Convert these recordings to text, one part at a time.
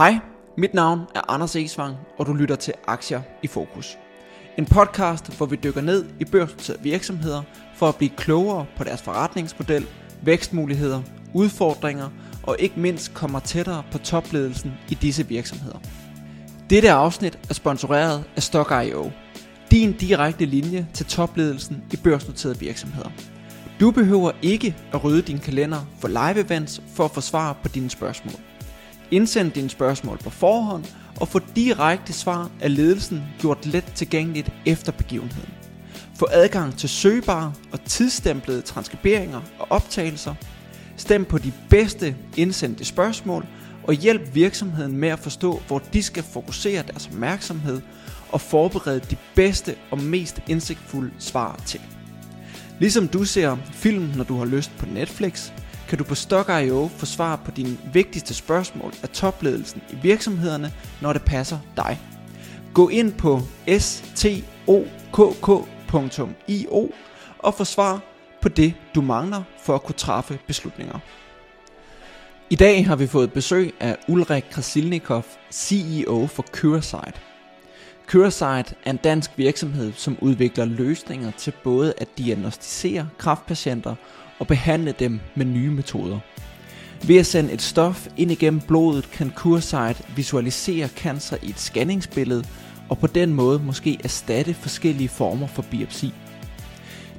Hej, mit navn er Anders Esvang, og du lytter til Aktier i Fokus. En podcast, hvor vi dykker ned i børsnoterede virksomheder for at blive klogere på deres forretningsmodel, vækstmuligheder, udfordringer og ikke mindst kommer tættere på topledelsen i disse virksomheder. Dette afsnit er sponsoreret af Stock.io, din direkte linje til topledelsen i børsnoterede virksomheder. Du behøver ikke at rydde din kalender for live events for at få svar på dine spørgsmål. Indsend dine spørgsmål på forhånd og få direkte svar af ledelsen gjort let tilgængeligt efter begivenheden. Få adgang til søgbare og tidsstemplede transkriberinger og optagelser. Stem på de bedste indsendte spørgsmål og hjælp virksomheden med at forstå, hvor de skal fokusere deres opmærksomhed og forberede de bedste og mest indsigtfulde svar til. Ligesom du ser film, når du har lyst på Netflix, kan du på Stock.io få svar på dine vigtigste spørgsmål af topledelsen i virksomhederne, når det passer dig. Gå ind på stokk.io og få svar på det, du mangler for at kunne træffe beslutninger. I dag har vi fået besøg af Ulrik Krasilnikov, CEO for Curesight. Curesight er en dansk virksomhed, som udvikler løsninger til både at diagnostisere kræftpatienter og behandle dem med nye metoder. Ved at sende et stof ind igennem blodet, kan Curesight visualisere cancer i et scanningsbillede, og på den måde måske erstatte forskellige former for biopsi.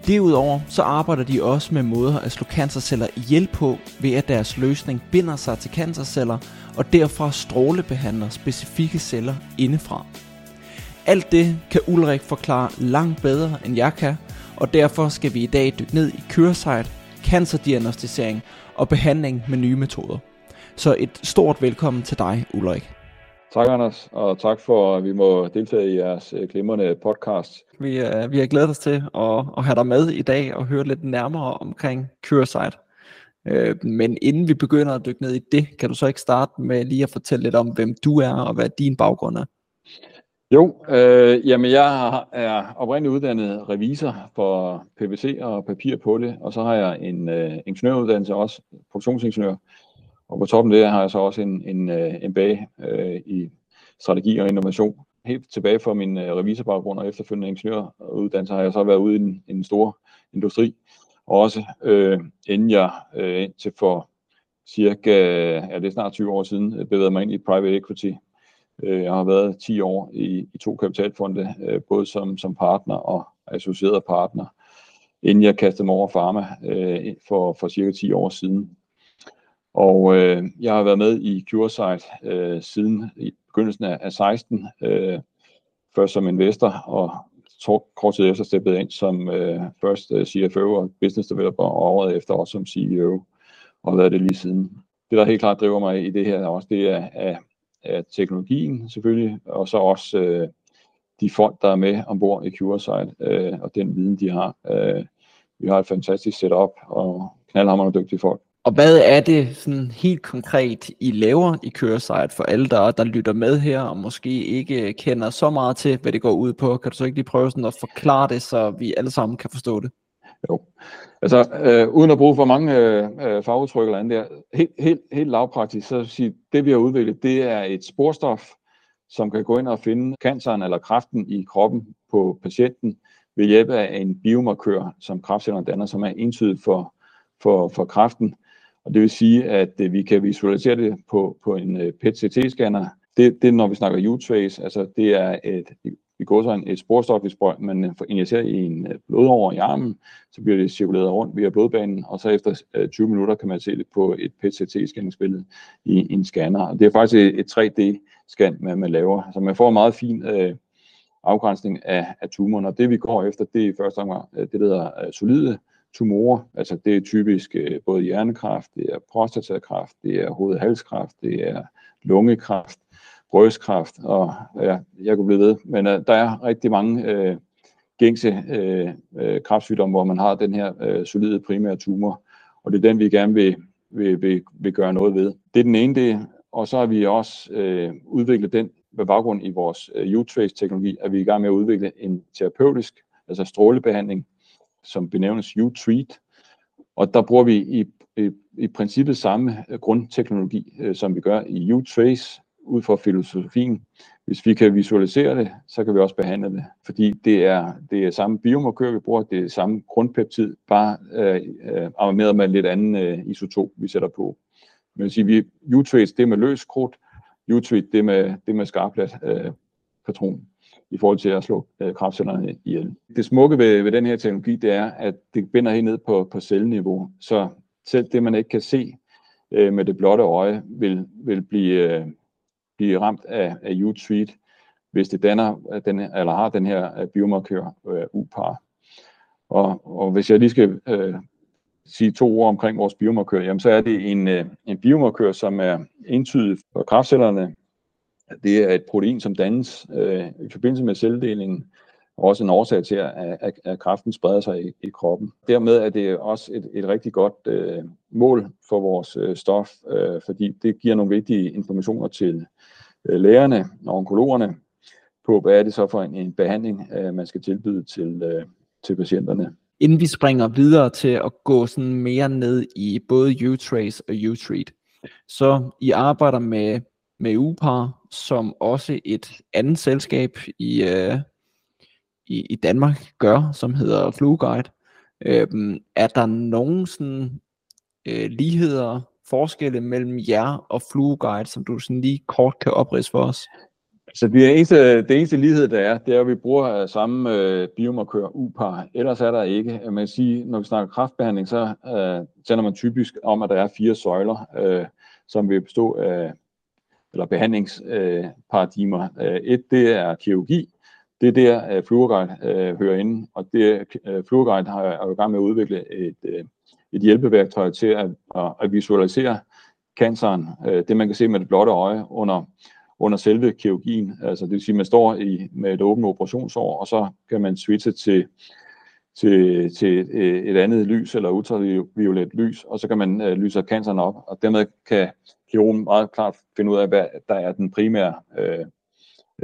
Derudover så arbejder de også med måder at slå cancerceller ihjel på, ved at deres løsning binder sig til cancerceller, og derfra strålebehandler specifikke celler indefra. Alt det kan Ulrik forklare langt bedre end jeg kan, og derfor skal vi i dag dykke ned i Curesight, cancerdiagnostisering og behandling med nye metoder. Så et stort velkommen til dig, Ulrik. Tak, Anders, og tak for, at vi må deltage i jeres øh, glimrende podcast. Vi, uh, vi har glædet os til at, at have dig med i dag og høre lidt nærmere omkring Curesight. Uh, men inden vi begynder at dykke ned i det, kan du så ikke starte med lige at fortælle lidt om, hvem du er og hvad din baggrund er? Jo, øh, jamen jeg er oprindeligt uddannet revisor for PVC og papir på det, og så har jeg en øh, ingeniøruddannelse også, produktionsingeniør. Og på toppen af det har jeg så også en, en øh, MBA øh, i strategi og innovation. Helt tilbage fra min øh, revisorbaggrund og efterfølgende ingeniøruddannelse har jeg så været ude i en, en stor industri. Og også øh, inden jeg øh, til for cirka, ja det er snart 20 år siden, øh, bevægede mig ind i private equity Øh, jeg har været 10 år i, i to kapitalfonde, øh, både som, som partner og associeret partner, inden jeg kastede mig over Pharma øh, for, for cirka 10 år siden. Og øh, jeg har været med i CureSight øh, siden i begyndelsen af, af 16, øh, først som investor og to, kort tid efter steppet ind som øh, først øh, CFO og business developer, og året efter også som CEO, og har været det lige siden. Det, der helt klart driver mig i det her også, det er, er af teknologien selvfølgelig, og så også øh, de folk, der er med ombord i CureSight, øh, og den viden, de har. Øh, vi har et fantastisk setup, og knaldhammerende dygtige folk. Og hvad er det sådan helt konkret, I laver i CureSight for alle, der, der lytter med her, og måske ikke kender så meget til, hvad det går ud på? Kan du så ikke lige prøve sådan at forklare det, så vi alle sammen kan forstå det? Jo, altså øh, uden at bruge for mange øh, øh, fagudtryk eller andet der, helt, helt, helt lavpraktisk, så sige, det vi har udviklet, det er et sporstof, som kan gå ind og finde canceren eller kræften i kroppen på patienten ved hjælp af en biomarkør, som kræftcellerne danner, som er entydigt for, for, for kræften. Og det vil sige, at øh, vi kan visualisere det på, på en øh, PET-CT-scanner. Det, det når vi snakker U-trace, altså det er et vi går så et sporstof, hvis man injicerer i en øh, blodover i armen, så bliver det cirkuleret rundt via blodbanen, og så efter øh, 20 minutter kan man se det på et PET-CT-scanningsbillede i en scanner. Og det er faktisk et 3D-scan, man, man laver, så man får en meget fin øh, afgrænsning af, af tumoren, og det vi går efter, det er i første omgang øh, det, der hedder solide tumorer, altså det er typisk øh, både hjernekræft, det er prostatakræft, det er hovedhalskræft, det er lungekræft, brystkræft, og ja, jeg kunne blive ved. Men uh, der er rigtig mange uh, gængse uh, uh, kræftsygdomme, hvor man har den her uh, solide primære tumor, og det er den, vi gerne vil, vil, vil, vil gøre noget ved. Det er den ene del, og så har vi også uh, udviklet den med baggrund i vores uh, U-Trace-teknologi, at vi er i gang med at udvikle en terapeutisk, altså strålebehandling, som benævnes U-Treat, og der bruger vi i, i, i princippet samme grundteknologi, som vi gør i U-Trace, ud fra filosofien. Hvis vi kan visualisere det, så kan vi også behandle det, fordi det er, det er samme biomarkør, vi bruger, det er samme grundpeptid, bare øh, øh, armeret med en lidt anden øh, isotop, vi sætter på. Men vil sige, vi, U-Trace, det med løs krudt, U-Treat, det med, det med skarplat øh, patron i forhold til at slå øh, kraftcellerne ihjel. Det smukke ved, ved den her teknologi, det er, at det binder helt ned på, på celleniveau, så selv det, man ikke kan se øh, med det blotte øje, vil, vil blive, øh, blive ramt af, af U-treat, hvis det danner, øh, den, eller har den her øh, biomarkør øh, UPAR. Og, og hvis jeg lige skal øh, sige to ord omkring vores biomarkør, jamen så er det en, øh, en biomarkør, som er entydig for kraftcellerne. Det er et protein, som dannes øh, i forbindelse med celledelingen, og også en årsag til, at, at, at kraften spreder sig i, i kroppen. Dermed er det også et, et rigtig godt øh, mål for vores øh, stof, øh, fordi det giver nogle vigtige informationer til øh, Øh, lægerne og onkologerne på, hvad er det så for en, en behandling, øh, man skal tilbyde til, øh, til patienterne. Inden vi springer videre til at gå sådan mere ned i både U-Trace og U-Treat, så I arbejder med, med UPAR, som også et andet selskab i, øh, i, i Danmark gør, som hedder FluGuide. Øhm, er der nogen sådan, øh, ligheder, forskelle mellem jer og FlueGuide, som du sådan lige kort kan oprise for os? Altså, så det eneste, det eneste lighed, der er, det er, at vi bruger øh, samme øh, biomarkør UPAR. Ellers er der ikke. Øh, man sige, når vi snakker kraftbehandling, så øh, taler man typisk om, at der er fire søjler, øh, som vil bestå af eller behandlingsparadigmer. Øh, øh, et, det er kirurgi. Det er der, øh, Fluorguide øh, hører inde, og det, øh, Fluorguide har, er jo i gang med at udvikle et, øh, et hjælpeværktøj til at, at, at visualisere canceren, øh, det man kan se med det blotte øje under under selve kirurgien. Altså det vil sige, at man står i, med et åbent operationsår, og så kan man switche til, til, til et andet lys eller ultraviolet lys, og så kan man øh, lyse canceren op, og dermed kan kirurgen meget klart finde ud af, hvad der er den primære øh,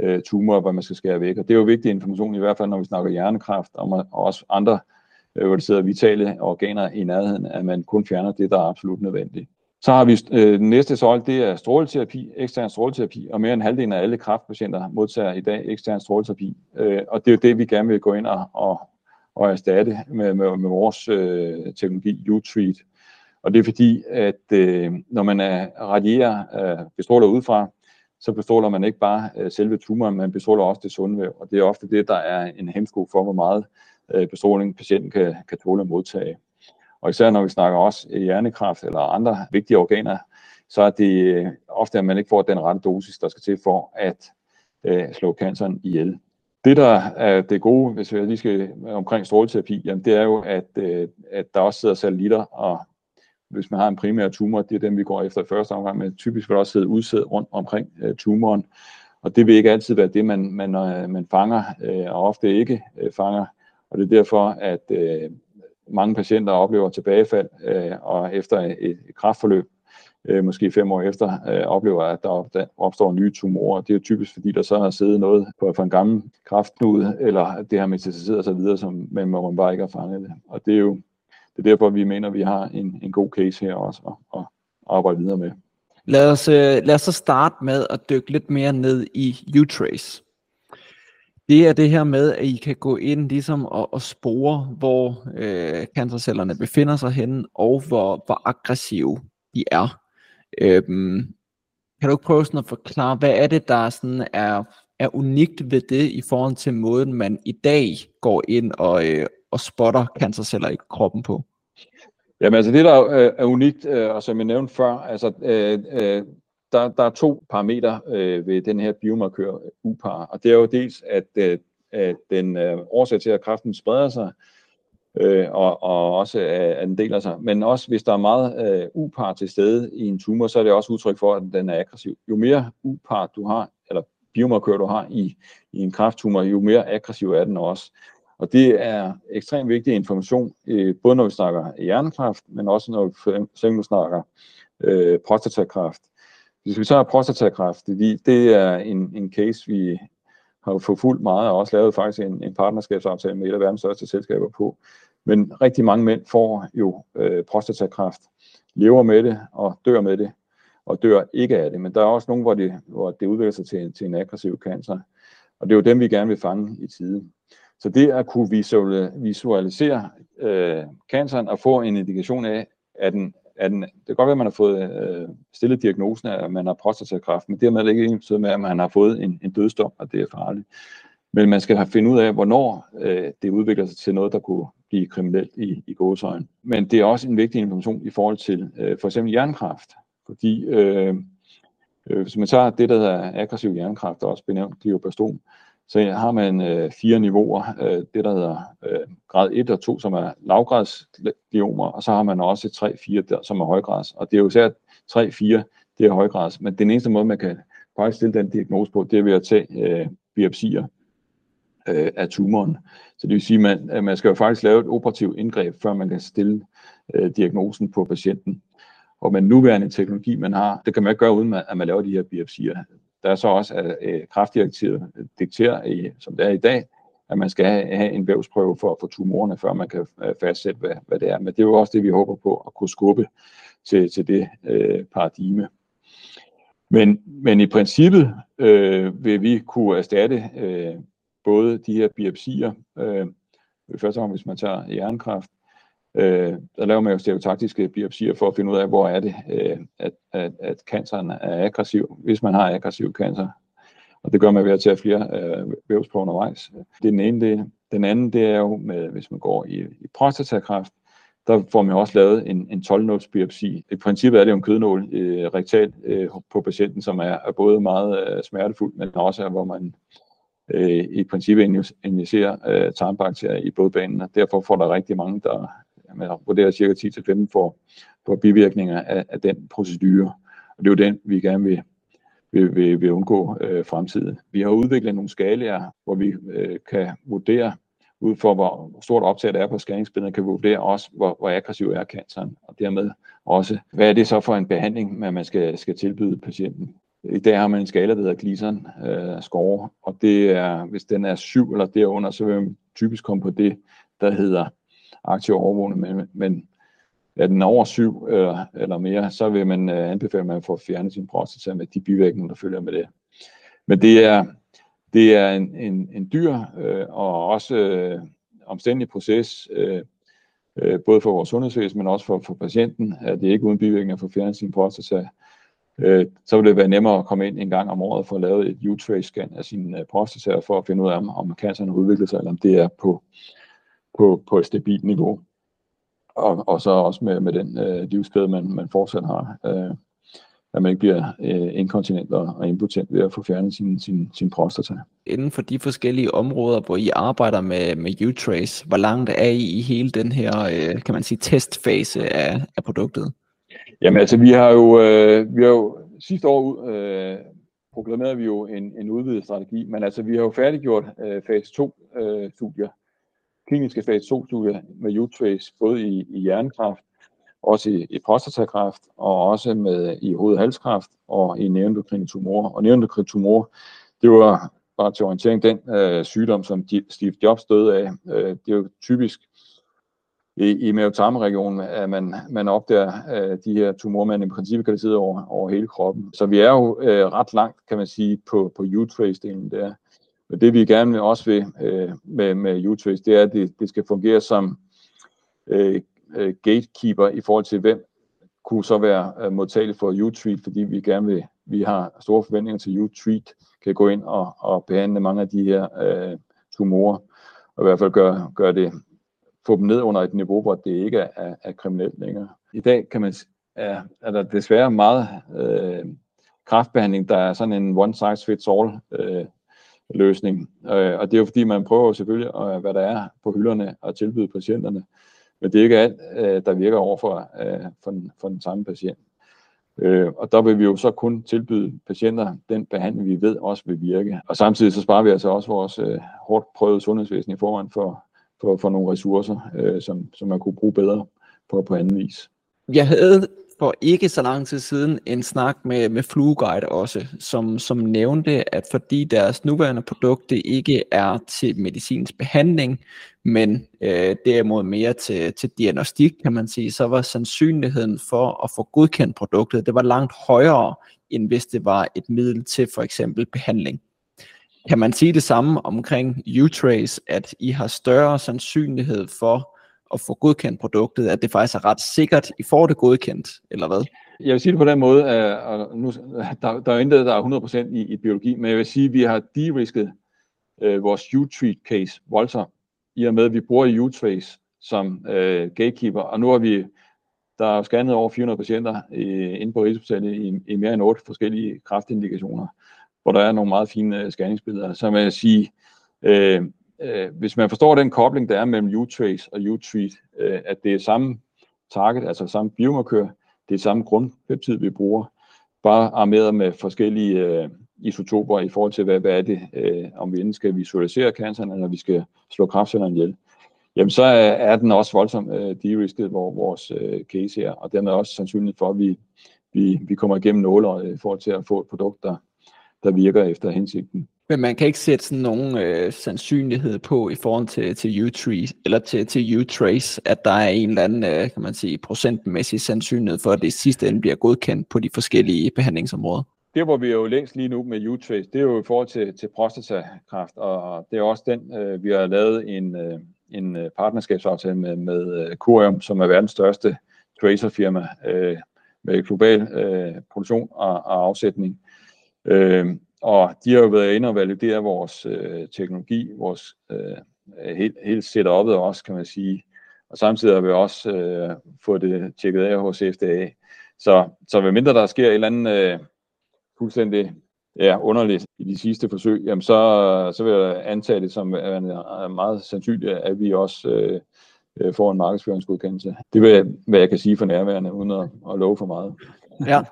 øh, tumor, hvor man skal skære væk. Og det er jo vigtig information, i hvert fald når vi snakker hjernekræft, og, og også andre, øh, Øh, hvor der sidder vitale organer i nærheden, at man kun fjerner det, der er absolut nødvendigt. Så har vi øh, den næste søjle, det er stråleterapi, ekstern stråleterapi, og mere end halvdelen af alle kræftpatienter modtager i dag ekstern stråleterapi. Øh, og det er jo det, vi gerne vil gå ind og, og, og erstatte med, med, med vores øh, teknologi, U-Treat. Og det er fordi, at øh, når man er radierer øh, bestråler udefra, så bestråler man ikke bare øh, selve tumoren, man bestråler også det sunde væv. Og det er ofte det, der er en hemsko for, hvor meget øh, bestråling patienten kan, kan tåle at modtage. Og især når vi snakker også hjernekræft eller andre vigtige organer, så er det øh, ofte, at man ikke får den rette dosis, der skal til for at øh, slå canceren ihjel. Det, der er det gode, hvis vi lige skal øh, omkring stråleterapi, jamen, det er jo, at, øh, at der også sidder satellitter, og hvis man har en primær tumor, det er dem, vi går efter i første omgang, men typisk vil der også sidde udsæd rundt omkring øh, tumoren, og det vil ikke altid være det, man, man, øh, man fanger, øh, og ofte ikke øh, fanger, og det er derfor, at øh, mange patienter oplever tilbagefald, øh, og efter et, et kraftforløb, øh, måske fem år efter, øh, oplever, at der opstår nye tumorer. Det er jo typisk, fordi der så har siddet noget på for en gammel kraftknude, eller det har metastaseret sig videre, som, men man bare ikke har fanget det. Og det er jo det er derfor, vi mener, at vi har en, en god case her også at, at arbejde videre med. Lad os, øh, lad os så starte med at dykke lidt mere ned i U-Trace det er det her med, at I kan gå ind ligesom og, og spore, hvor øh, cancercellerne befinder sig henne, og hvor, hvor aggressive de er. Øhm, kan du ikke prøve sådan at forklare, hvad er det, der sådan er, er unikt ved det, i forhold til måden, man i dag går ind og, øh, og spotter cancerceller i kroppen på? Jamen altså det, der er, øh, er unikt, øh, og som jeg nævnte før, altså øh, øh, der, der er to parametre øh, ved den her biomarkør øh, UPAR, og det er jo dels, at, øh, at den øh, årsag til, at kræften spreder sig, øh, og, og også øh, at den deler sig, men også hvis der er meget øh, UPAR til stede i en tumor, så er det også udtryk for, at den er aggressiv. Jo mere UPAR du har, eller biomarkør du har i, i en kræfttumor, jo mere aggressiv er den også. Og det er ekstremt vigtig information, øh, både når vi snakker hjernekræft, men også når vi for eksempel snakker øh, prostatakræft. Hvis vi tager prostatakræft, det, det er en, en case, vi har forfulgt meget, og også lavet faktisk en, en partnerskabsaftale med et af verdens største selskaber på. Men rigtig mange mænd får jo øh, prostatakræft, lever med det og dør med det. og dør ikke af det. Men der er også nogle, hvor det, hvor det udvikler sig til, til en aggressiv cancer. Og det er jo dem, vi gerne vil fange i tide. Så det at kunne visualisere øh, canceren og få en indikation af, at den, at den, det kan godt være, at man har fået øh, stillet diagnosen af, at man har prostatakræft, men dermed er det ikke ens med, at man har fået en, en dødsdom, og det er farligt. Men man skal have finde ud af, hvornår øh, det udvikler sig til noget, der kunne blive kriminelt i, i gåsøjen. Men det er også en vigtig information i forhold til øh, for eksempel hjernekræft, Fordi øh, øh, hvis man tager det, der hedder aggressiv jernkræft, også benævnt glioblastom, så har man øh, fire niveauer. Øh, det, der hedder øh, grad 1 og 2, som er lavgradsgliomer, og så har man også 3 4, der, som er højgrads. Og det er jo især 3 4, det er højgrads. Men den eneste måde, man kan faktisk stille den diagnose på, det er ved at tage øh, biopsier øh, af tumoren. Så det vil sige, at man, øh, man skal jo faktisk lave et operativt indgreb, før man kan stille øh, diagnosen på patienten. Og med nuværende teknologi, man har, det kan man ikke gøre uden, at man laver de her biopsier. Der er så også, at øh, kraftdirektivet øh, dikterer, i, som det er i dag, at man skal have, have en vævsprøve for at få tumorerne, før man kan øh, fastsætte, hvad, hvad det er. Men det er jo også det, vi håber på, at kunne skubbe til, til det øh, paradigme. Men, men i princippet øh, vil vi kunne erstatte øh, både de her biopsier, øh, først og hvis man tager hjernekræft, øh, der laver man jo stereotaktiske biopsier for at finde ud af, hvor er det, øh, at, at, at canceren er aggressiv, hvis man har aggressiv cancer. Og det gør man ved at tage flere øh, vævsprøver undervejs. Det er den ene del. Den anden, det er jo, med, hvis man går i, i prostatakræft, der får man også lavet en, en 12 biopsi. I princippet er det jo en kødnål øh, rektalt øh, på patienten, som er, er både meget øh, smertefuld, men også er, hvor man øh, i princippet injicerer øh, tarmbakterier i blodbanen, og derfor får der rigtig mange, der man vurderer cirka 10-15 for, for bivirkninger af, af den procedure. Og det er jo den, vi gerne vil, vil, vil, vil undgå øh, fremtiden. Vi har udviklet nogle skalaer, hvor vi øh, kan vurdere, ud for hvor stort optag der er på skæringsbilledet, kan vi vurdere også, hvor, hvor aggressiv er canceren, og dermed også, hvad er det så for en behandling, man skal, skal tilbyde patienten. I dag har man en skala, der hedder Gleason øh, score, og det er, hvis den er 7 eller derunder, så vil man typisk komme på det, der hedder aktiv overvågning, men, men er den over 7 eller, øh, eller mere, så vil man øh, anbefale, at man får fjernet sin prostata med de bivirkninger, der følger med det. Men det er, det er en, en, en dyr øh, og også øh, omstændig proces, øh, øh, både for vores sundhedsvæsen, men også for, for patienten, at det ikke uden bivirkninger at få fjernet sin prostata øh, så vil det være nemmere at komme ind en gang om året for at lave et U-trace-scan af sin øh, prostata for at finde ud af, om, om canceren udviklet sig, eller om det er på, på, på et stabilt niveau. Og, og så også med, med den øh, livskæde, man, man fortsat har, øh, at man ikke bliver øh, inkontinent og, og impotent ved at få fjernet sin, sin, sin prostata. Inden for de forskellige områder, hvor I arbejder med, med U-Trace, hvor langt er I i hele den her, øh, kan man sige, testfase af, af produktet? Jamen altså, vi har jo, øh, vi har jo sidste år øh, proklamerede vi jo en, en udvidet strategi, men altså, vi har jo færdiggjort øh, fase 2 øh, studier, kliniske fase 2 studier med U-Trace, både i, i hjernekræft, også i, i prostatakræft, og også med i hoved- og i neuroendokrine tumorer. Og neuroendokrine tumorer, det var bare til orientering den øh, sygdom, som Steve Jobs døde af. Øh, det er jo typisk i, i mavetarmeregionen, at man, man opdager øh, de her tumorer, man i princippet kan sidde over, over hele kroppen. Så vi er jo øh, ret langt, kan man sige, på, på U-Trace-delen der. Men det vi gerne vil også vil øh, med, med U-Trace, det er, at det, det skal fungere som øh, øh, gatekeeper i forhold til, hvem kunne så være øh, modtagelig for U-Treat, fordi vi gerne vil, vi har store forventninger til U-Treat, kan gå ind og, og behandle mange af de her øh, tumorer, og i hvert fald gøre, gøre det få dem ned under et niveau, hvor det ikke er, er, er kriminelt længere. I dag kan man, er, er der desværre meget øh, kraftbehandling, der er sådan en one size fits all øh, løsning. Øh, og det er jo fordi, man prøver selvfølgelig, øh, hvad der er på hylderne og tilbyde patienterne. Men det er ikke alt, øh, der virker over for, øh, for, den, for den samme patient. Øh, og der vil vi jo så kun tilbyde patienter den behandling, vi ved også vil virke. Og samtidig så sparer vi altså også vores øh, hårdt prøvede sundhedsvæsen i forvejen for, for, for nogle ressourcer, øh, som, som man kunne bruge bedre på, på anden vis. Jeg havde for ikke så lang tid siden en snak med, med FlueGuide også, som, som nævnte, at fordi deres nuværende produkt ikke er til medicinsk behandling, men øh, derimod mere til, til diagnostik, kan man sige, så var sandsynligheden for at få godkendt produktet, det var langt højere, end hvis det var et middel til for eksempel behandling. Kan man sige det samme omkring Utrace, at I har større sandsynlighed for at få godkendt produktet, at det faktisk er ret sikkert, I får det godkendt, eller hvad? Jeg vil sige det på den måde, at nu, der, der er intet, der er 100% i, i biologi, men jeg vil sige, at vi har de-risket øh, vores U-treat case voldsomt, i og med, at vi bruger U-trace som øh, gatekeeper, og nu har vi, der er scannet over 400 patienter i, inde på Rigshospitalet i, i mere end otte forskellige kraftindikationer, hvor der er nogle meget fine øh, scanningsbilleder. Så man vil sige, øh, øh, hvis man forstår den kobling, der er mellem U-trace og U-treat, øh, at det er samme target, altså samme biomarkør, det er samme grundpeptid, vi bruger, bare armeret med forskellige øh, isotoper i forhold til, hvad, hvad er det, øh, om vi enten skal visualisere canceren, eller vi skal slå kraftcellerne ihjel. Jamen, så er, er den også voldsomt øh, de-risket, hvor vores øh, case her, og dermed også sandsynligt for, at vi, vi, vi kommer igennem nåler øh, i forhold til at få et produkt, der, der virker efter hensigten. Men man kan ikke sætte sådan nogen øh, sandsynlighed på i forhold til, til U-Tree, eller til, til U-Trace, at der er en eller anden, øh, kan man sige, procentmæssig sandsynlighed for, at det sidste ende bliver godkendt på de forskellige behandlingsområder. Det, hvor vi er jo længst lige nu med U-Trace, det er jo i forhold til, til prostatakræft, og det er også den, øh, vi har lavet en, øh, en øh, partnerskabsaftale med, med øh, Curium, som er verdens største tracerfirma øh, med global øh, produktion og, og afsætning. Øh, og de har jo været inde og validere vores øh, teknologi, vores øh, helt, helt setup'et også, kan man sige. Og samtidig har vi også øh, fået det tjekket af hos FDA. Så, så ved mindre der sker et eller andet øh, fuldstændig ja, underligt i de sidste forsøg, jamen så, så vil jeg antage det som er meget sandsynligt, at vi også øh, øh får en markedsføringsgodkendelse. Det er, hvad jeg kan sige for nærværende, uden at, at love for meget ja,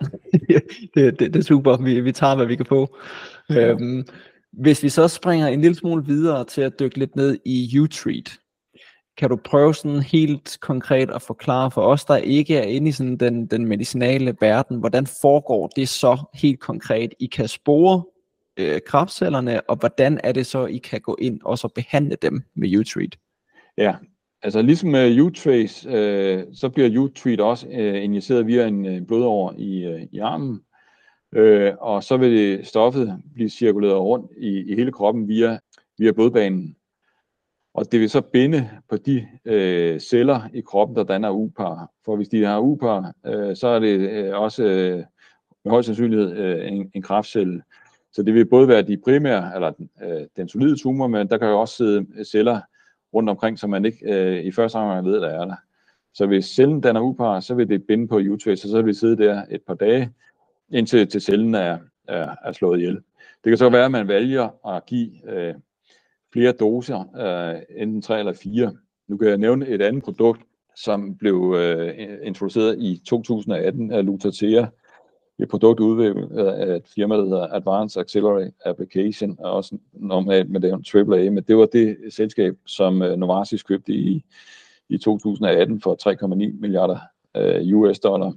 det, det, det er super. Vi, vi tager, hvad vi kan få. Ja. Øhm, hvis vi så springer en lille smule videre til at dykke lidt ned i U-Treat, kan du prøve sådan helt konkret at forklare for os, der ikke er inde i sådan den, den medicinale verden, hvordan foregår det så helt konkret? I kan spore øh, kraftcellerne, og hvordan er det så, I kan gå ind og så behandle dem med U-Treat? Ja, Altså ligesom med U-Trace, øh, så bliver U-Treat også øh, injiceret via en øh, blodår i, øh, i armen, øh, og så vil det, stoffet blive cirkuleret rundt i, i hele kroppen via, via blodbanen. Og det vil så binde på de øh, celler i kroppen, der danner U-par. For hvis de har U-par, øh, så er det øh, også øh, med høj sandsynlighed øh, en, en kraftcelle. Så det vil både være de primære, eller øh, den solide tumor, men der kan jo også sidde øh, celler, rundt omkring, som man ikke øh, i første omgang ved, der er der. Så hvis cellen danner upar, så vil det binde på u og så vil vi sidde der et par dage, indtil til cellen er, er, er slået ihjel. Det kan så være, at man vælger at give øh, flere doser, øh, enten tre eller fire. Nu kan jeg nævne et andet produkt, som blev øh, introduceret i 2018 af Lutathera, et produkt udviklet af et firma, der hedder Advanced Auxiliary Application, og også normalt med det AAA, men det var det selskab, som øh, Novartis købte i, i 2018 for 3,9 milliarder øh, US dollar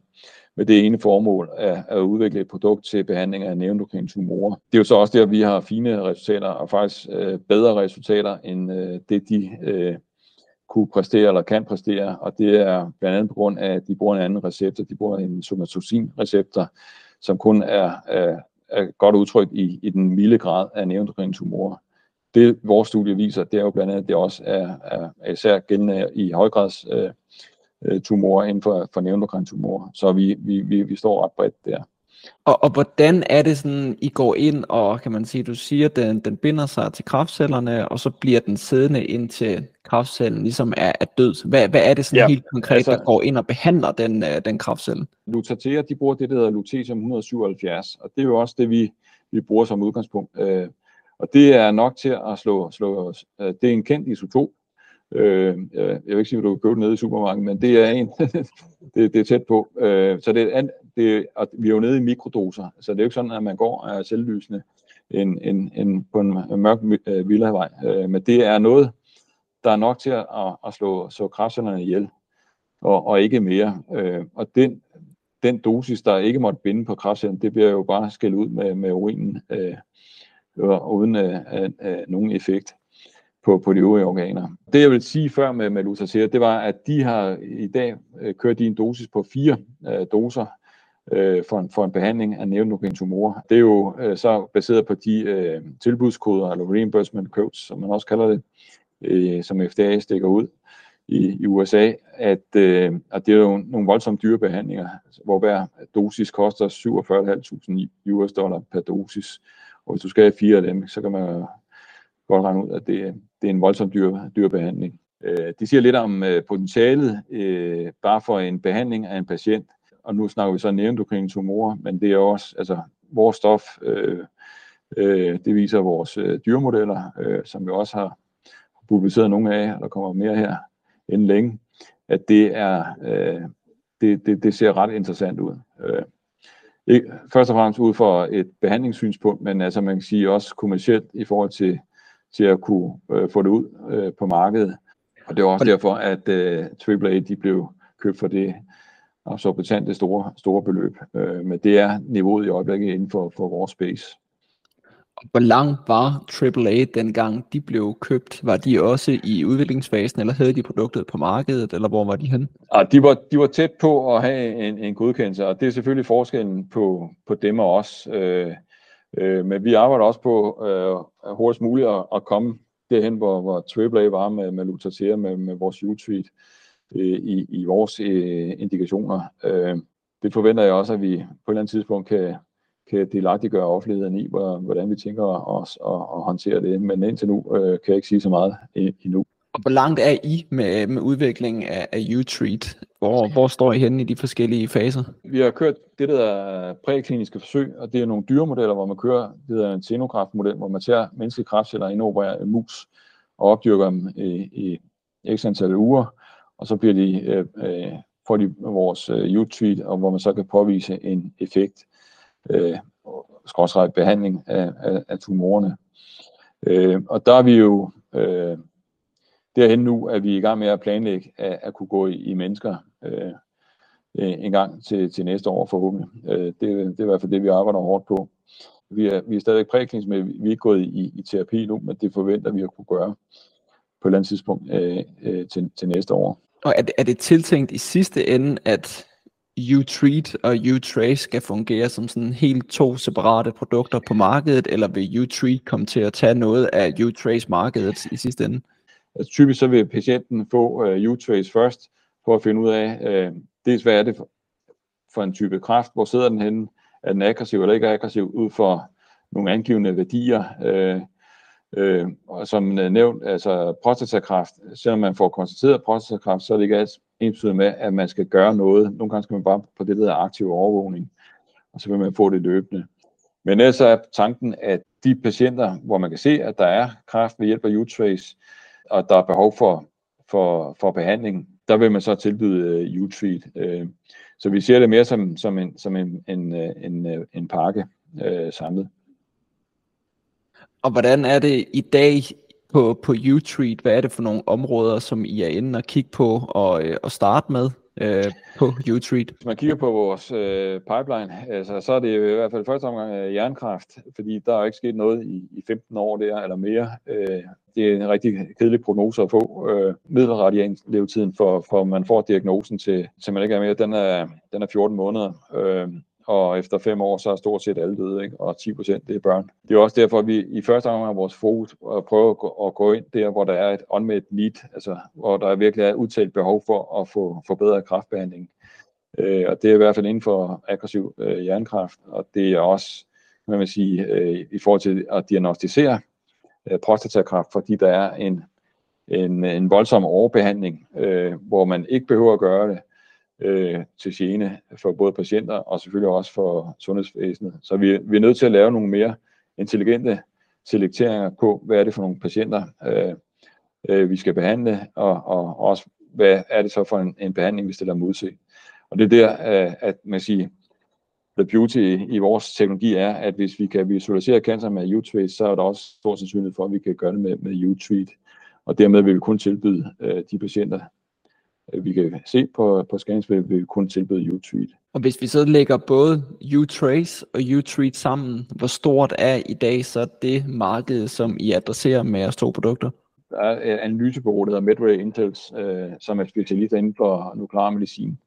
med det ene formål at, at udvikle et produkt til behandling af neuroendokrine tumorer. Det er jo så også der, vi har fine resultater, og faktisk øh, bedre resultater, end øh, det de øh, kunne præstere eller kan præstere, og det er blandt andet på grund af, at de bruger en anden receptor, de bruger en somatosin-receptor, som kun er, er, er godt udtrykt i, i den milde grad af neuroendokrine tumorer. Det vores studie viser, det er jo blandt andet, at det også er, er, er især gældende i højgrads øh, øh, tumorer inden for, for neoendokrine tumorer. Så vi, vi, vi, vi står ret bredt der. Og, og hvordan er det sådan, I går ind og, kan man sige, du siger, den, den binder sig til kraftcellerne, og så bliver den siddende indtil kraftcellen ligesom er, er død. Hvad, hvad er det sådan ja, helt konkret, altså, der går ind og behandler den, uh, den kraftcelle? Lutathera, de bruger det, der hedder lutetium 177, og det er jo også det, vi, vi bruger som udgangspunkt. Uh, og det er nok til at slå, slå uh, det er en kendt isotop, Øh, jeg vil ikke sige, at du kan købe det nede i supermarkedet, men det er en, det, det er tæt på. Øh, så det er, det, og vi er jo nede i mikrodoser, så det er jo ikke sådan, at man går af selvlysende en, en, en, på en mørk øh, villavej. Øh, men det er noget, der er nok til at, at slå, slå kræftcellerne ihjel, og, og ikke mere. Øh, og den, den dosis, der ikke måtte binde på kræftcellerne, det bliver jo bare skældt ud med, med urinen, øh, uden øh, øh, øh, nogen effekt på, på de øvrige organer. Det jeg vil sige før med, med Lutathera, det var, at de har i dag øh, kørt de en dosis på fire øh, doser øh, for, en, for en behandling af neurogene tumorer. Det er jo øh, så baseret på de øh, tilbudskoder, eller reimbursement codes, som man også kalder det, øh, som FDA stikker ud i, i USA, at, øh, at det er jo nogle voldsomt dyre behandlinger, hvor hver dosis koster 47.500 US dollar per dosis. Og hvis du skal have fire af dem, så kan man godt regne ud, at det, det er en voldsomt dyr, dyrbehandling. Øh, de siger lidt om øh, potentialet øh, bare for en behandling af en patient, og nu snakker vi så neoendokrine tumorer, men det er også, altså vores stof, øh, øh, det viser vores øh, dyremodeller, øh, som vi også har publiceret nogle af, og der kommer mere her inden længe, at det er, øh, det, det, det ser ret interessant ud. Øh, ikke, først og fremmest ud for et behandlingssynspunkt, men altså man kan sige også kommercielt i forhold til til at kunne øh, få det ud øh, på markedet. Og det er også derfor, at øh, AAA de blev købt for det absorbentante store, store beløb. Øh, men det er niveauet i øjeblikket inden for, for vores space. Hvor langt var AAA dengang de blev købt? Var de også i udviklingsfasen, eller havde de produktet på markedet, eller hvor var de hen? Ja, de, var, de var tæt på at have en, en godkendelse, og det er selvfølgelig forskellen på, på dem og os. Øh, Øh, men vi arbejder også på øh, hurtigst muligt at, at komme derhen, hvor, hvor AAA var med, med Lutater, med, med vores U-tweet øh, i, i vores øh, indikationer. Øh, det forventer jeg også, at vi på et eller andet tidspunkt kan, kan delagtiggøre offentligheden i, hvordan vi tænker os at, at håndtere det. Men indtil nu øh, kan jeg ikke sige så meget endnu. Og hvor langt er I med, med udviklingen af, af U-Treat? Hvor, hvor står I henne i de forskellige faser? Vi har kørt det, der er prækliniske forsøg, og det er nogle dyremodeller, hvor man kører det der en xenokraftmodel, hvor man tager menneskelige kraftceller og indopererer en mus og opdyrker dem i, i x antal uger, og så bliver de, øh, øh får de vores øh, U-Treat, og hvor man så kan påvise en effekt, øh, skråstrej behandling af, af, af tumorerne. Øh, og der er vi jo øh, derhen nu at vi er i gang med at planlægge at, at kunne gå i, i mennesker øh, øh, en gang til, til næste år forhåbentlig. Øh, det, det er i hvert fald det, vi arbejder hårdt på. Vi er, vi er stadig præklinisk med, vi er ikke gået i, i terapi nu, men det forventer vi at kunne gøre på et eller andet tidspunkt øh, øh, til, til næste år. Og er det, er det tiltænkt i sidste ende, at U-Treat og U-Trace skal fungere som sådan helt to separate produkter på markedet, eller vil U-Treat komme til at tage noget af U-Trace-markedet i sidste ende? Altså, typisk så vil patienten få øh, U-trace først, for at finde ud af, øh, dels hvad er det for, for en type kræft, hvor sidder den henne, er den aggressiv eller ikke aggressiv, ud for nogle angivende værdier. Øh, øh, og som øh, nævnt, altså prostatakræft, selvom man får konstateret prostatakræft, så er det ikke altid ensbetydende med, at man skal gøre noget. Nogle gange skal man bare på det, der aktiv overvågning, og så vil man få det løbende. Men ellers er tanken, at de patienter, hvor man kan se, at der er kræft ved hjælp af U-Trace, og der er behov for, for, for behandling, der vil man så tilbyde uh, U-Treat. Uh, så vi ser det mere som, som, en, som en, en, øh, en, en pakke uh, samlet. Og hvordan er det i dag på, på U-Treat? Hvad er det for nogle områder, som I er inde og kigge på og, og starte med? øh, på U-Treat? Hvis man kigger på vores øh, pipeline, altså, så er det i hvert fald første omgang øh, jernkraft, fordi der er ikke sket noget i, i 15 år der eller mere. Øh, det er en rigtig kedelig prognose at få. Øh, Middelradianlevetiden for, for man får diagnosen til, til man ikke er mere, den er, den er 14 måneder. Øh, og efter fem år, så er stort set alle døde, ikke? og 10 procent, det er børn. Det er også derfor, at vi i første omgang har vores fokus at prøve at gå, at gå ind der, hvor der er et unmet need, altså hvor der virkelig er udtalt behov for at få forbedret kraftbehandling. Øh, og det er i hvert fald inden for aggressiv øh, hjernekræft, og det er også, hvad man sige, øh, i forhold til at diagnostisere øh, prostatakræft, fordi der er en, en, en voldsom overbehandling, øh, hvor man ikke behøver at gøre det, øh, til gene for både patienter og selvfølgelig også for sundhedsvæsenet. Så vi, vi er nødt til at lave nogle mere intelligente selekteringer på, hvad er det for nogle patienter, øh, øh, vi skal behandle, og, og også, hvad er det så for en, en behandling, vi stiller mod til. Og det er der, øh, at man siger, the beauty i vores teknologi er, at hvis vi kan visualisere cancer med U-Trace, så er der også stor sandsynlighed for, at vi kan gøre det med, med U-Treat. Og dermed vil vi kun tilbyde øh, de patienter, vi kan se på, på scans, vil vi kun tilbyde U-Treat. Og hvis vi så lægger både U-Trace og U-Treat sammen, hvor stort er i dag så det marked, som I adresserer med jeres to produkter? Der er et analysebureau, der hedder Medway Intels, øh, som er specialist inden for nuklear medicin.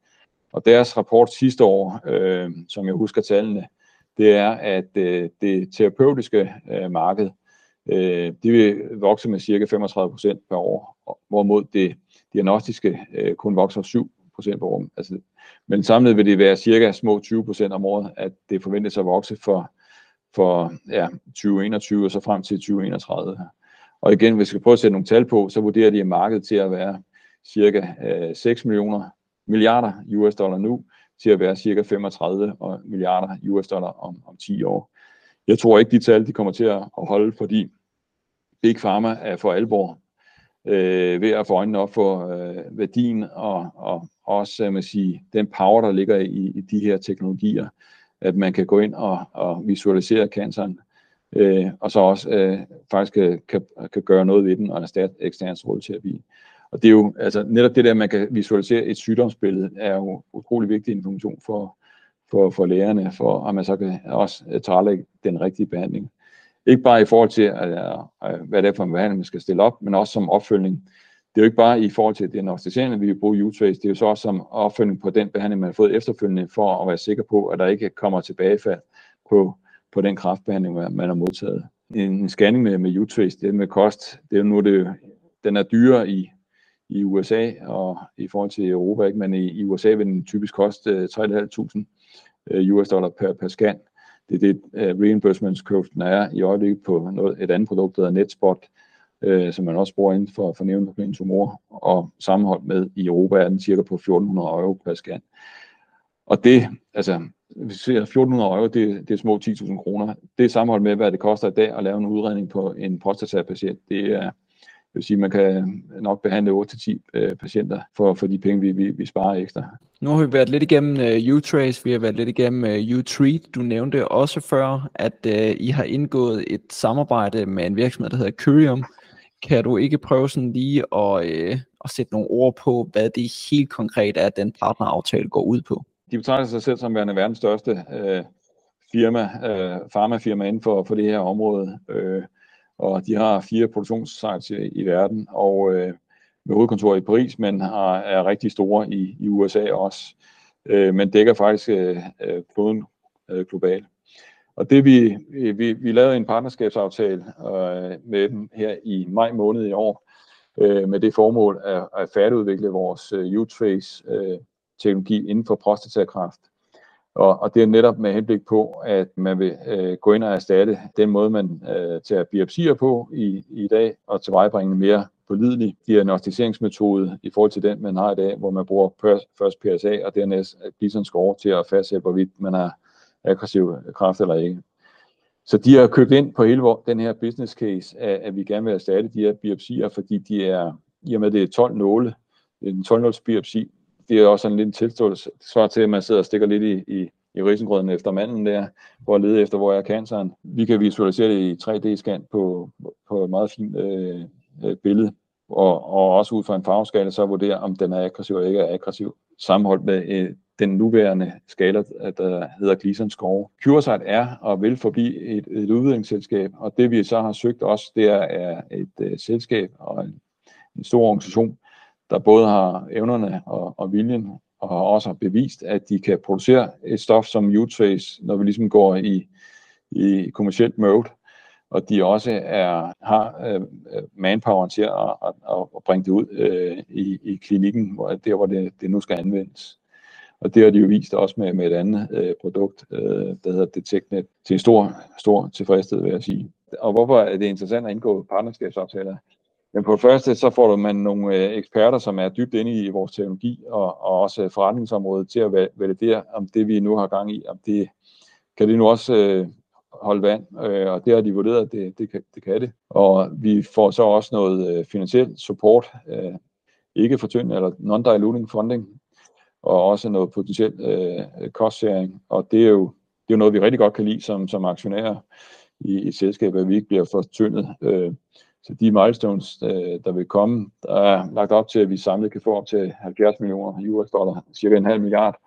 Og deres rapport sidste år, øh, som jeg husker tallene, det er, at øh, det terapeutiske øh, marked, øh, det vil vokse med cirka 35% per år, hvorimod det diagnostiske øh, kun vokser 7% per år. Altså, men samlet vil det være cirka små 20% om året, at det forventes at vokse for, for ja, 2021 og så frem til 2031. Og igen, hvis vi skal prøve at sætte nogle tal på, så vurderer de markedet til at være cirka øh, 6 millioner milliarder US dollar nu, til at være cirka 35 milliarder US dollar om, om 10 år. Jeg tror ikke, de tal de kommer til at holde, fordi Big Pharma er for alvor øh, ved at få øjnene op for øh, værdien og, og også øh, man sige, den power, der ligger i, i de her teknologier, at man kan gå ind og, og visualisere canceren, øh, og så også øh, faktisk kan, kan, kan gøre noget ved den og erstatte ekstern stråleterapi. Og det er jo, altså netop det der, man kan visualisere et sygdomsbillede, er jo utrolig vigtig information for, for, for lægerne, for at man så kan også øh, tilrettelægge den rigtige behandling. Ikke bare i forhold til, at, øh, øh, hvad det er for en behandling, man skal stille op, men også som opfølgning. Det er jo ikke bare i forhold til diagnostiseringen, vi vil bruge U-Trace, det er jo så også som opfølgning på den behandling, man har fået efterfølgende, for at være sikker på, at der ikke kommer tilbagefald på, på den kraftbehandling, man har modtaget. En scanning med, med U-Trace, det med kost, det er jo nu, det, den er dyrere i, i USA og i forhold til Europa, ikke? men i, i USA vil den typisk koste øh, 3.500 øh, US dollar per, per scan. Det er det, øh, uh, reimbursement curve er i øjeblikket på noget, et andet produkt, der hedder NetSpot, uh, som man også bruger inden for, for nævnte tumor, og sammenholdt med i Europa er den cirka på 1.400 euro per scan. Og det, altså, hvis vi ser 1.400 euro, det, det er små 10.000 kroner. Det er sammenholdt med, hvad det koster i dag at lave en udredning på en prostatapatient. Det er, det vil sige, at man kan nok behandle 8-10 øh, patienter for, for de penge, vi, vi, vi sparer ekstra. Nu har vi været lidt igennem uh, U-Trace, vi har været lidt igennem uh, U-Treat. Du nævnte også før, at uh, I har indgået et samarbejde med en virksomhed, der hedder Curium. Kan du ikke prøve sådan lige at, uh, at sætte nogle ord på, hvad det helt konkret er, den partneraftale går ud på? De betragter sig selv som værende verdens største uh, firma, uh, farmafirma inden for, for det her område. Uh, og de har fire produktionssites i, i verden, og øh, med hovedkontor i Paris, men har, er rigtig store i, i USA også, øh, men dækker faktisk øh, øh, øh, globalt. Og det vi, vi, vi lavede en partnerskabsaftale øh, med dem her i maj måned i år, øh, med det formål at, at færdigudvikle vores øh, U-Trace øh, teknologi inden for prostatakræft. Og, og det er netop med henblik på, at man vil øh, gå ind og erstatte den måde, man øh, tager biopsier på i, i dag, og tilvejebringe en mere pålidelig diagnostiseringsmetode i forhold til den, man har i dag, hvor man bruger først PSA og dernæst øh, Gleason score til at fastsætte, hvorvidt man har aggressiv kræft eller ikke. Så de har købt ind på hele den her business case, at, at vi gerne vil erstatte de her biopsier, fordi de er, i og med det er 12 nåle, en 12 nåls biopsi, det er også en lille tilståelse, svar til, at man sidder og stikker lidt i, i, i risengrøden efter manden der, for at lede efter, hvor er canceren. Vi kan visualisere det i 3D-scan på, på et meget fint øh, øh, billede, og, og også ud fra en farveskala, så vurdere, om den er aggressiv eller ikke er aggressiv, sammenholdt med øh, den nuværende skala, der hedder Gleason score. CureSight er og vil forblive et, et udviklingsselskab, og det vi så har søgt også, det er, er et øh, selskab og en, en stor organisation, der både har evnerne og, og viljen, og også har bevist, at de kan producere et stof som U-Trace, når vi ligesom går i, i kommersielt mode, og de også er, har øh, øh manpower til at, at, at bringe det ud øh, i, i klinikken, hvor, der hvor det, det nu skal anvendes. Og det har de jo vist også med, med et andet øh, produkt, øh, der hedder DetectNet, til en stor, stor tilfredshed, vil jeg sige. Og hvorfor er det interessant at indgå partnerskabsaftaler? Men på det første, så får du man nogle øh, eksperter, som er dybt inde i vores teknologi og, og også forretningsområdet til at validere, om det vi nu har gang i, om det kan det nu også øh, holde vand, øh, og det har de vurderet, at det, det, kan, det kan det. Og vi får så også noget øh, finansiel support, øh, ikke fortynd eller non-diluting funding, og også noget potentiel øh, cost-sharing, og det er jo det er jo noget, vi rigtig godt kan lide som, som aktionærer i, i selskabet, at vi ikke bliver fortyndet. Øh, så de milestones, øh, der vil komme, der er lagt op til, at vi samlet kan få op til 70 millioner US dollar, cirka en halv milliard,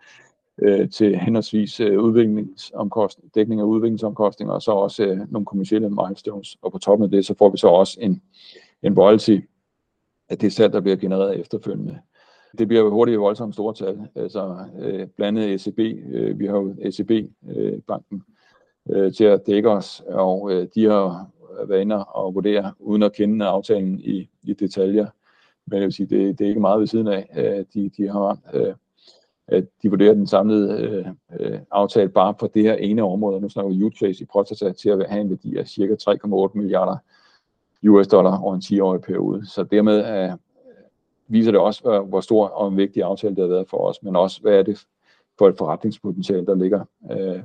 øh, til henholdsvis øh, udviklingsomkostning, dækning af udviklingsomkostninger, og så også nogle kommersielle milestones. Og på toppen af det, så får vi så også en, en royalty af det salg, der bliver genereret efterfølgende. Det bliver hurtigt voldsomt store tal. Altså, blandt andet ECB, vi har jo ECB-banken til at dække os, og de har være inde og vurdere, uden at kende aftalen i, i detaljer. Men jeg vil sige, det, det er ikke meget ved siden af. at de, de har øh, at de vurderer den samlede øh, øh, aftale bare på det her ene område, nu snakker vi U-Trace i Prostata, til at have en værdi af cirka 3,8 milliarder US dollar over en 10-årig periode. Så dermed er, øh, viser det også, hvor stor og en vigtig aftale det har været for os, men også, hvad er det for et forretningspotentiale, der ligger øh,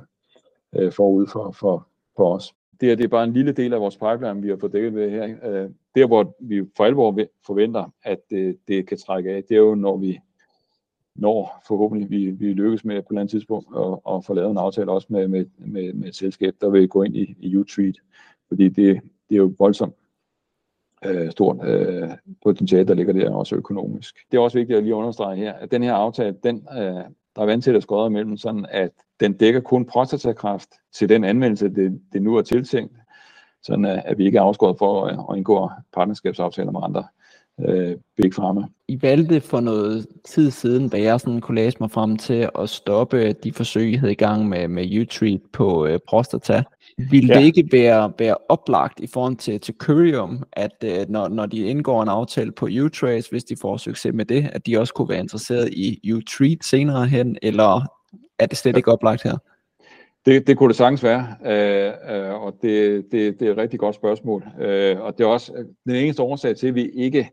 øh, forud for, for, for os. Det, her, det er bare en lille del af vores pipeline, vi har fået dækket ved her. Øh, der, hvor vi for alvor forventer, at det, det kan trække af, det er jo, når vi når forhåbentlig vi, vi lykkes med på et eller andet tidspunkt at, at få lavet en aftale også med, med, med, med et selskab, der vil gå ind i, i U-Treat. Fordi det, det er jo voldsomt øh, stort øh, potentiale, der ligger der også økonomisk. Det er også vigtigt at lige understrege her, at den her aftale, den, øh, der er vant til at skåre imellem, sådan at den dækker kun prostatakræft til den anvendelse, det, det nu er tiltænkt, sådan at vi ikke er afskåret for at, at indgå partnerskabsaftaler med andre øh, Big Pharma. I valgte for noget tid siden, da jeg sådan kunne læse mig frem til at stoppe de forsøg, I havde i gang med, med U-Treat på øh, prostata. Vil ja. det ikke være, være oplagt i forhold til, til Curium, at øh, når, når de indgår en aftale på U-Trace, hvis de får succes med det, at de også kunne være interesseret i U-Treat senere hen, eller er det slet ikke oplagt her? Det, det kunne det sagtens være, øh, øh, og det, det, det er et rigtig godt spørgsmål. Øh, og det er også den eneste årsag til, at vi ikke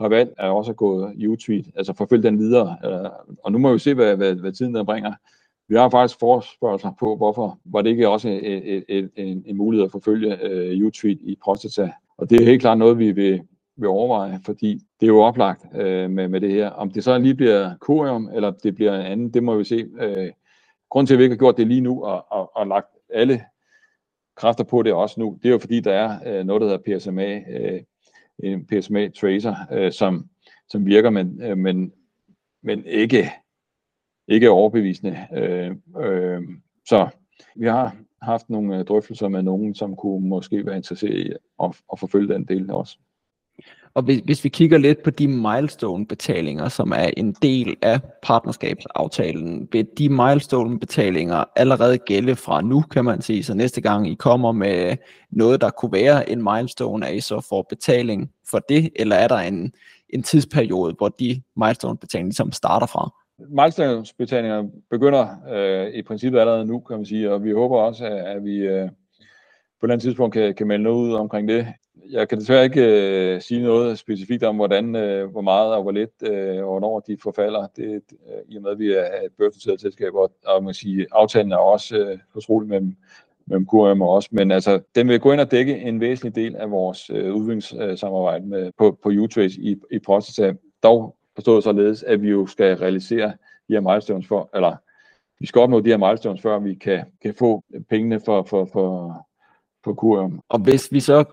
har valgt at også gå YouTube, altså forfølge den videre. Øh, og nu må vi se, hvad, hvad, hvad tiden der bringer. Vi har faktisk forspørgelser på, hvorfor var det ikke også en, en, en, en mulighed at forfølge øh, YouTube i prostata. Og det er helt klart noget, vi vil, vil overveje, fordi det er jo oplagt øh, med, med det her. Om det så lige bliver Corium, eller det bliver en anden, det må vi se. Uh, grund til, at vi ikke har gjort det lige nu, og, og, og lagt alle kræfter på det også nu, det er jo fordi, der er øh, noget, der hedder PSMA, øh, en PSMA tracer, øh, som, som virker, men, øh, men, men ikke, ikke overbevisende. Øh, øh, så vi har haft nogle øh, drøftelser med nogen, som kunne måske være interesseret i at, at forfølge den del også. Og hvis, hvis vi kigger lidt på de milestone-betalinger, som er en del af partnerskabsaftalen, vil de milestone-betalinger allerede gælde fra nu, kan man sige, så næste gang I kommer med noget, der kunne være en milestone, er I så får betaling for det, eller er der en, en tidsperiode, hvor de milestone-betalinger ligesom starter fra? Milestone-betalinger begynder øh, i princippet allerede nu, kan man sige, og vi håber også, at, at vi øh, på et eller andet tidspunkt kan, kan melde noget ud omkring det jeg kan desværre ikke øh, sige noget specifikt om, hvordan, øh, hvor meget og hvor lidt øh, og hvornår de forfalder. Det, øh, I og med, at vi er et børsnoteret selskab, og, og man sige, aftalen er også øh, fortrolig mellem, mellem QM og os. Men altså, den vil gå ind og dække en væsentlig del af vores øh, udviklingssamarbejde med, på, på U-Trace i, i Prostata. Dog forstået således, at vi jo skal realisere de her milestones for, eller vi skal opnå de her milestones, før vi kan, kan få pengene for, for, for, for QM. Og hvis vi så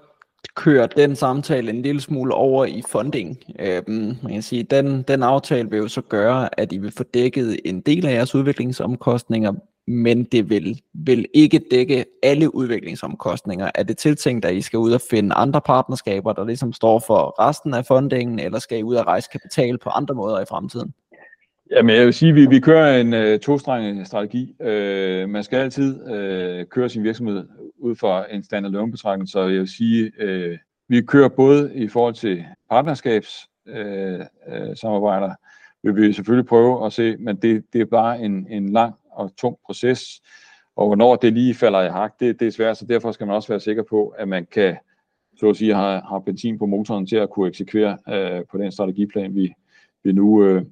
kører den samtale en lille smule over i funding. Øhm, man kan sige, den, den aftale vil jo så gøre, at I vil få dækket en del af jeres udviklingsomkostninger, men det vil, vil ikke dække alle udviklingsomkostninger. Er det tiltænkt, at I skal ud og finde andre partnerskaber, der ligesom står for resten af fundingen, eller skal I ud og rejse kapital på andre måder i fremtiden? Jamen, jeg vil sige, at vi, vi kører en øh, tostrenget strategi. Øh, man skal altid øh, køre sin virksomhed ud fra en standalone betragtning, så jeg vil sige, øh, vi kører både i forhold til partnerskabssamarbejder, øh, øh, samarbejder, vil vi selvfølgelig prøve at se, men det, det er bare en, en lang og tung proces, og hvornår det lige falder i hak, det, det er svært, så derfor skal man også være sikker på, at man kan, så at sige, have, har benzin på motoren til at kunne eksekvere øh, på den strategiplan, vi, vi nu øh,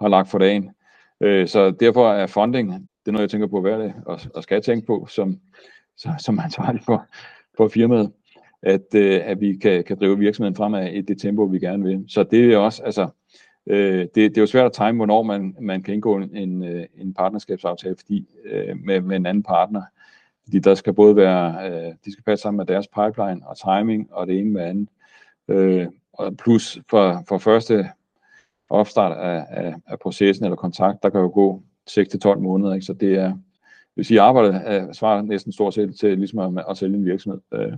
har lagt for dagen. Øh, så derfor er funding, det er noget, jeg tænker på hver dag, og, og skal tænke på, som, så, som ansvarlig for, for firmaet, at, øh, at vi kan, kan drive virksomheden fremad i det tempo, vi gerne vil. Så det er også, altså, øh, det, det er jo svært at time, hvornår man, man kan indgå en, en, en partnerskabsaftale fordi, øh, med, med en anden partner. Fordi der skal både være, øh, de skal passe sammen med deres pipeline og timing, og det ene med andet. Øh, og plus for, for første opstart af, af, af processen eller kontakt, der kan jo gå 6-12 måneder. Ikke? Så det er, hvis I arbejder, svarer næsten stort set til ligesom at, at sælge en virksomhed. Øh.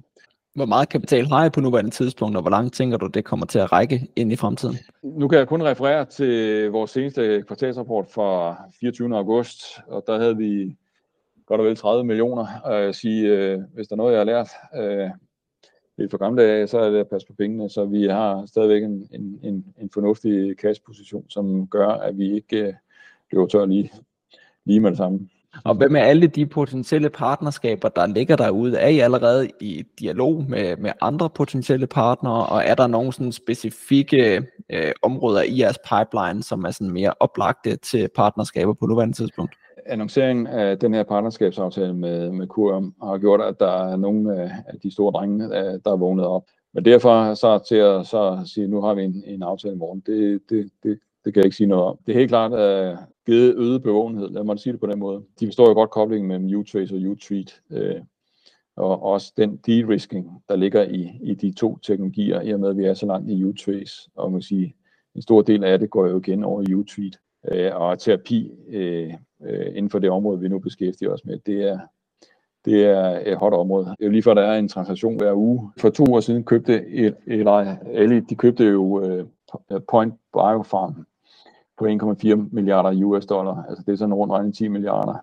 Hvor meget kapital har I på nuværende tidspunkt, og hvor langt tænker du, det kommer til at række ind i fremtiden? Nu kan jeg kun referere til vores seneste kvartalsrapport fra 24. august, og der havde vi godt og vel 30 millioner. Og jeg sige, øh, hvis der er noget, jeg har lært øh, lidt for gamle dage, så er det at passe på pengene. Så vi har stadigvæk en, en, en, en fornuftig cash-position, som gør, at vi ikke øh, løber tør lige, lige med det samme. Og hvad med alle de potentielle partnerskaber, der ligger derude? Er I allerede i dialog med, med andre potentielle partnere, og er der nogle sådan specifikke øh, områder i jeres pipeline, som er sådan mere oplagte til partnerskaber på nuværende tidspunkt? Annonceringen af den her partnerskabsaftale med, med QM har gjort, at der er nogle af de store drenge, der er vågnet op. Men derfor så til at så sige, nu har vi en, en aftale i morgen, det, det, det, det kan jeg ikke sige noget om. Det er helt klart uh, givet øget bevågenhed, lad mig sige det på den måde. De forstår jo godt koblingen mellem U-Trace og U-Treat, uh, øh, og også den de-risking, der ligger i, i de to teknologier, i og med at vi er så langt i U-Trace, og man kan sige, en stor del af det går jo igen over i U-Treat øh, og terapi øh, øh, inden for det område, vi nu beskæftiger os med, det er, det er et hot område. Det er jo lige for, at der er en transaktion hver uge. For to år siden købte Eli, de købte jo øh, Point Biofarm på 1,4 milliarder US dollar. Altså det er sådan rundt regnet 10 milliarder.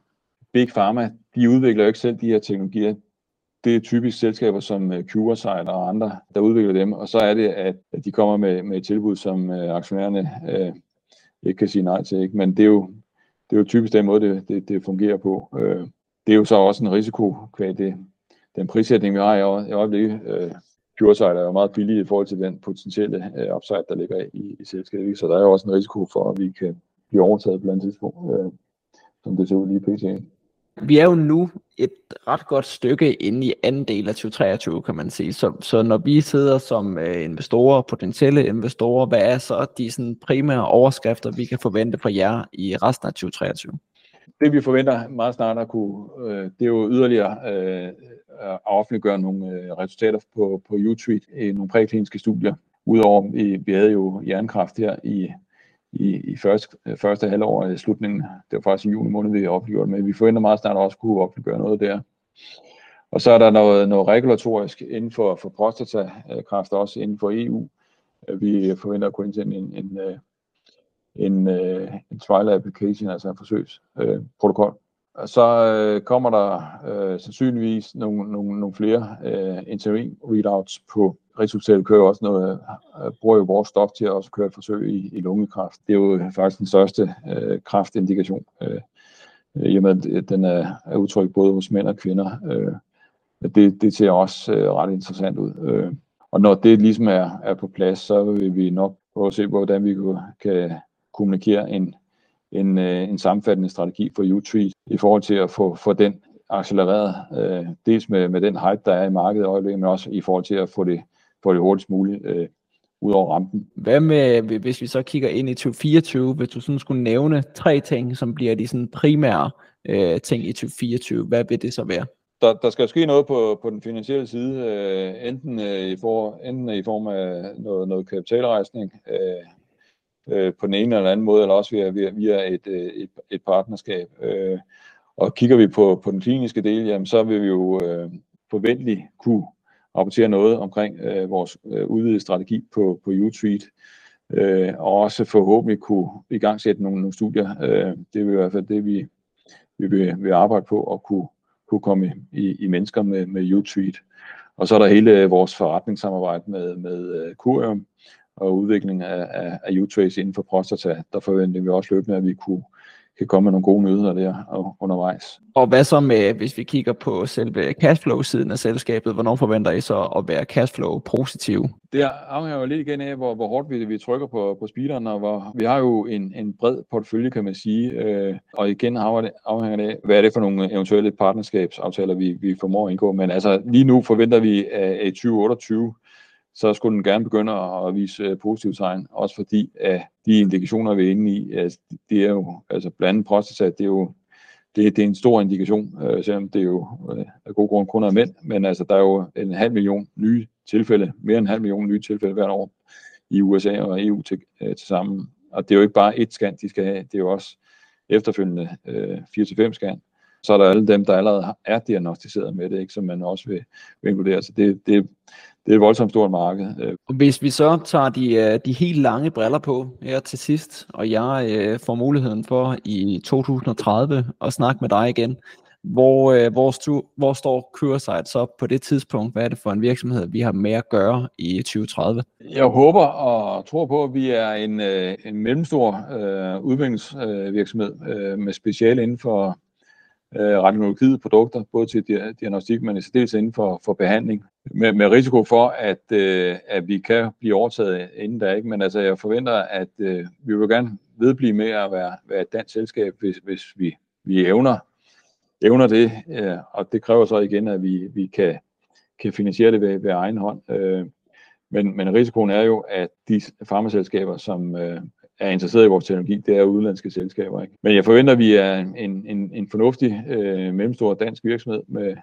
Big Pharma, de udvikler jo ikke selv de her teknologier. Det er typisk selskaber som øh, CureSight og andre, der udvikler dem. Og så er det, at de kommer med, med et tilbud, som øh, aktionærerne øh, ikke kan sige nej til. Ikke? Men det er, jo, det er jo typisk den måde, det, det, det fungerer på. Øh, det er jo så også en risiko kvad det, den prissætning, vi har i, øjeblikket. Øh, PureSite er jo meget billig i forhold til den potentielle øh, upside, der ligger i, i selskabet. Så der er jo også en risiko for, at vi kan blive overtaget på et tidspunkt, øh, som det ser ud lige pt. Vi er jo nu et ret godt stykke inde i anden del af 2023, kan man sige. Så, så når vi sidder som øh, investorer, potentielle investorer, hvad er så de sådan, primære overskrifter, vi kan forvente fra jer i resten af 2023? Det vi forventer meget snart at kunne, øh, det er jo yderligere øh, at offentliggøre nogle øh, resultater på, på YouTube i nogle prækliniske studier. Udover, vi, vi havde jo hjernekraft her i, i, i første, første halvår i slutningen. Det var faktisk i juni måned, vi offentliggjorde men vi forventer meget snart også kunne offentliggøre noget der. Og så er der noget, noget regulatorisk inden for, for prostatakræft, også inden for EU. Vi forventer at kunne indsende en, en, en, en trial application, altså en forsøgsprotokol, så øh, kommer der øh, sandsynligvis nogle, nogle, nogle flere øh, interim readouts på Rigshospitalet kører også noget, øh, bruger jo vores stof til at også køre et forsøg i, i lungekræft. Det er jo faktisk den største øh, kraftindikation, øh, øh, i og med at øh, den er, er udtrykt både hos mænd og kvinder. Øh, det, det ser også øh, ret interessant ud. Øh, og når det ligesom er, er på plads, så vil vi nok prøve at se, hvordan vi kan kommunikere en, en, øh, en sammenfattende strategi for U3 i forhold til at få, få den accelereret, øh, dels med, med den hype, der er i markedet i øjeblikket, men også i forhold til at få det, få det hurtigst muligt øh, ud over rampen. Hvad med, hvis vi så kigger ind i 2024, hvis du sådan skulle nævne tre ting, som bliver de sådan primære øh, ting i 2024, hvad vil det så være? Der, der skal ske noget på, på den finansielle side, øh, enten, øh, i for, enten i form af noget, noget kapitalrejsning, øh, øh, på den ene eller anden måde, eller også via, via, via et, øh, et, et partnerskab. Øh, og kigger vi på, på den kliniske del, jamen, så vil vi jo øh, forventeligt kunne rapportere noget omkring øh, vores øh, udvidede strategi på, på U-Treat, øh, og også forhåbentlig kunne i gang sætte nogle, nogle studier. Øh, det er i hvert fald det, vi, vi vil, vil arbejde på, at kunne, kunne komme i, i mennesker med, med U-Treat. Og så er der hele vores forretningssamarbejde med, med øh, Curium, og udvikling af, af, af U-Trace inden for prostata, der forventer vi også løbende, at vi kunne kan komme med nogle gode nyheder der undervejs. Og hvad så med, hvis vi kigger på selve cashflow-siden af selskabet, hvornår forventer I så at være cashflow-positiv? Det afhænger jo lidt igen af, hvor, hvor hårdt vi, vi trykker på, på speederen, og hvor, vi har jo en, en bred portefølje, kan man sige, øh, og igen afhænger det af, hvad er det for nogle eventuelle partnerskabsaftaler, vi, vi formår at indgå, men altså lige nu forventer vi, at i 2028 så skulle den gerne begynde at vise øh, positive tegn, også fordi at de indikationer, vi er inde i, altså, det er jo, altså blandt andet prostata, det er jo det, det er en stor indikation, øh, selvom det er jo øh, af god grund kun er mænd, men altså der er jo en halv million nye tilfælde, mere end en halv million nye tilfælde hvert år i USA og EU til, øh, til sammen. Og det er jo ikke bare et scan, de skal have, det er jo også efterfølgende øh, 4-5 scan. Så er der alle dem, der allerede er diagnostiseret med det, ikke, som man også vil, vil inkludere. Så det, det, det er et voldsomt stort marked. Øh. Hvis vi så tager de, øh, de helt lange briller på her til sidst, og jeg øh, får muligheden for i 2030 at snakke med dig igen, hvor, øh, hvor, stu, hvor står CureSight så på det tidspunkt? Hvad er det for en virksomhed, vi har med at gøre i 2030? Jeg håber og tror på, at vi er en, øh, en mellemstor øh, udviklingsvirksomhed øh, med speciale inden for øh, radiologiet produkter, både til diagnostik, men i særdeleshed inden for, for behandling, med, med risiko for, at, øh, at vi kan blive overtaget inden da. Ikke? Men altså, jeg forventer, at øh, vi vil gerne vedblive med at være, være et dansk selskab, hvis, hvis vi, vi evner, evner det, øh, og det kræver så igen, at vi, vi kan, kan finansiere det ved, ved egen hånd. Øh, men, men risikoen er jo, at de farmaselskaber, som, øh, er interesseret i vores teknologi, det er udenlandske selskaber. Ikke? Men jeg forventer, at vi er en, en, en fornuftig øh, mellemstor dansk virksomhed, med,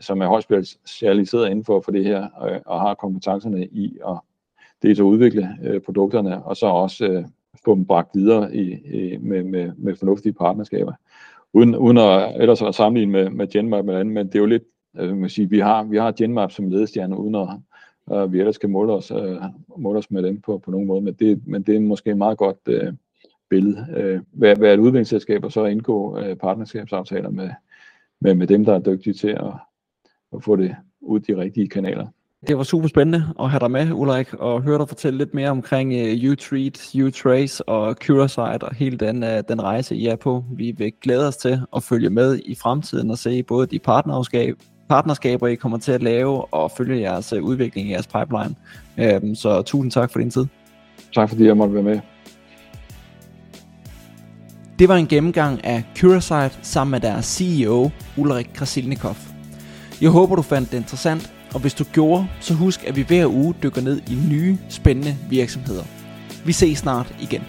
som er højt specialiseret inden for, for det her, og, og har kompetencerne i at dels at udvikle øh, produkterne, og så også øh, få dem bragt videre i, i, med, med, med fornuftige partnerskaber. Uden, uden at ellers at sammenligne med, med Genmap eller andet, men det er jo lidt, øh, man sige, vi har, vi har Genmap som ledestjerne, uden at, øh, vi ellers kan måle os, øh, måle os med dem på, på nogen måde. Men det, men det er måske et meget godt øh, billede. Øh, hvad, hvad er et udviklingsselskab, og så indgå øh, partnerskabsaftaler med, med, med dem, der er dygtige til at, at få det ud de rigtige kanaler. Det var super spændende at have dig med, Ulrik, og høre dig fortælle lidt mere omkring øh, uh, U-Treat, U-Trace og Curasite og hele den, uh, den rejse, I er på. Vi vil glæde os til at følge med i fremtiden og se både de partnerskab, partnerskaber, I kommer til at lave, og følge jeres øh, udvikling i jeres pipeline. Øhm, så tusind tak for din tid. Tak fordi jeg måtte være med. Det var en gennemgang af Curasight sammen med deres CEO, Ulrik Krasilnikov. Jeg håber, du fandt det interessant, og hvis du gjorde, så husk, at vi hver uge dykker ned i nye, spændende virksomheder. Vi ses snart igen.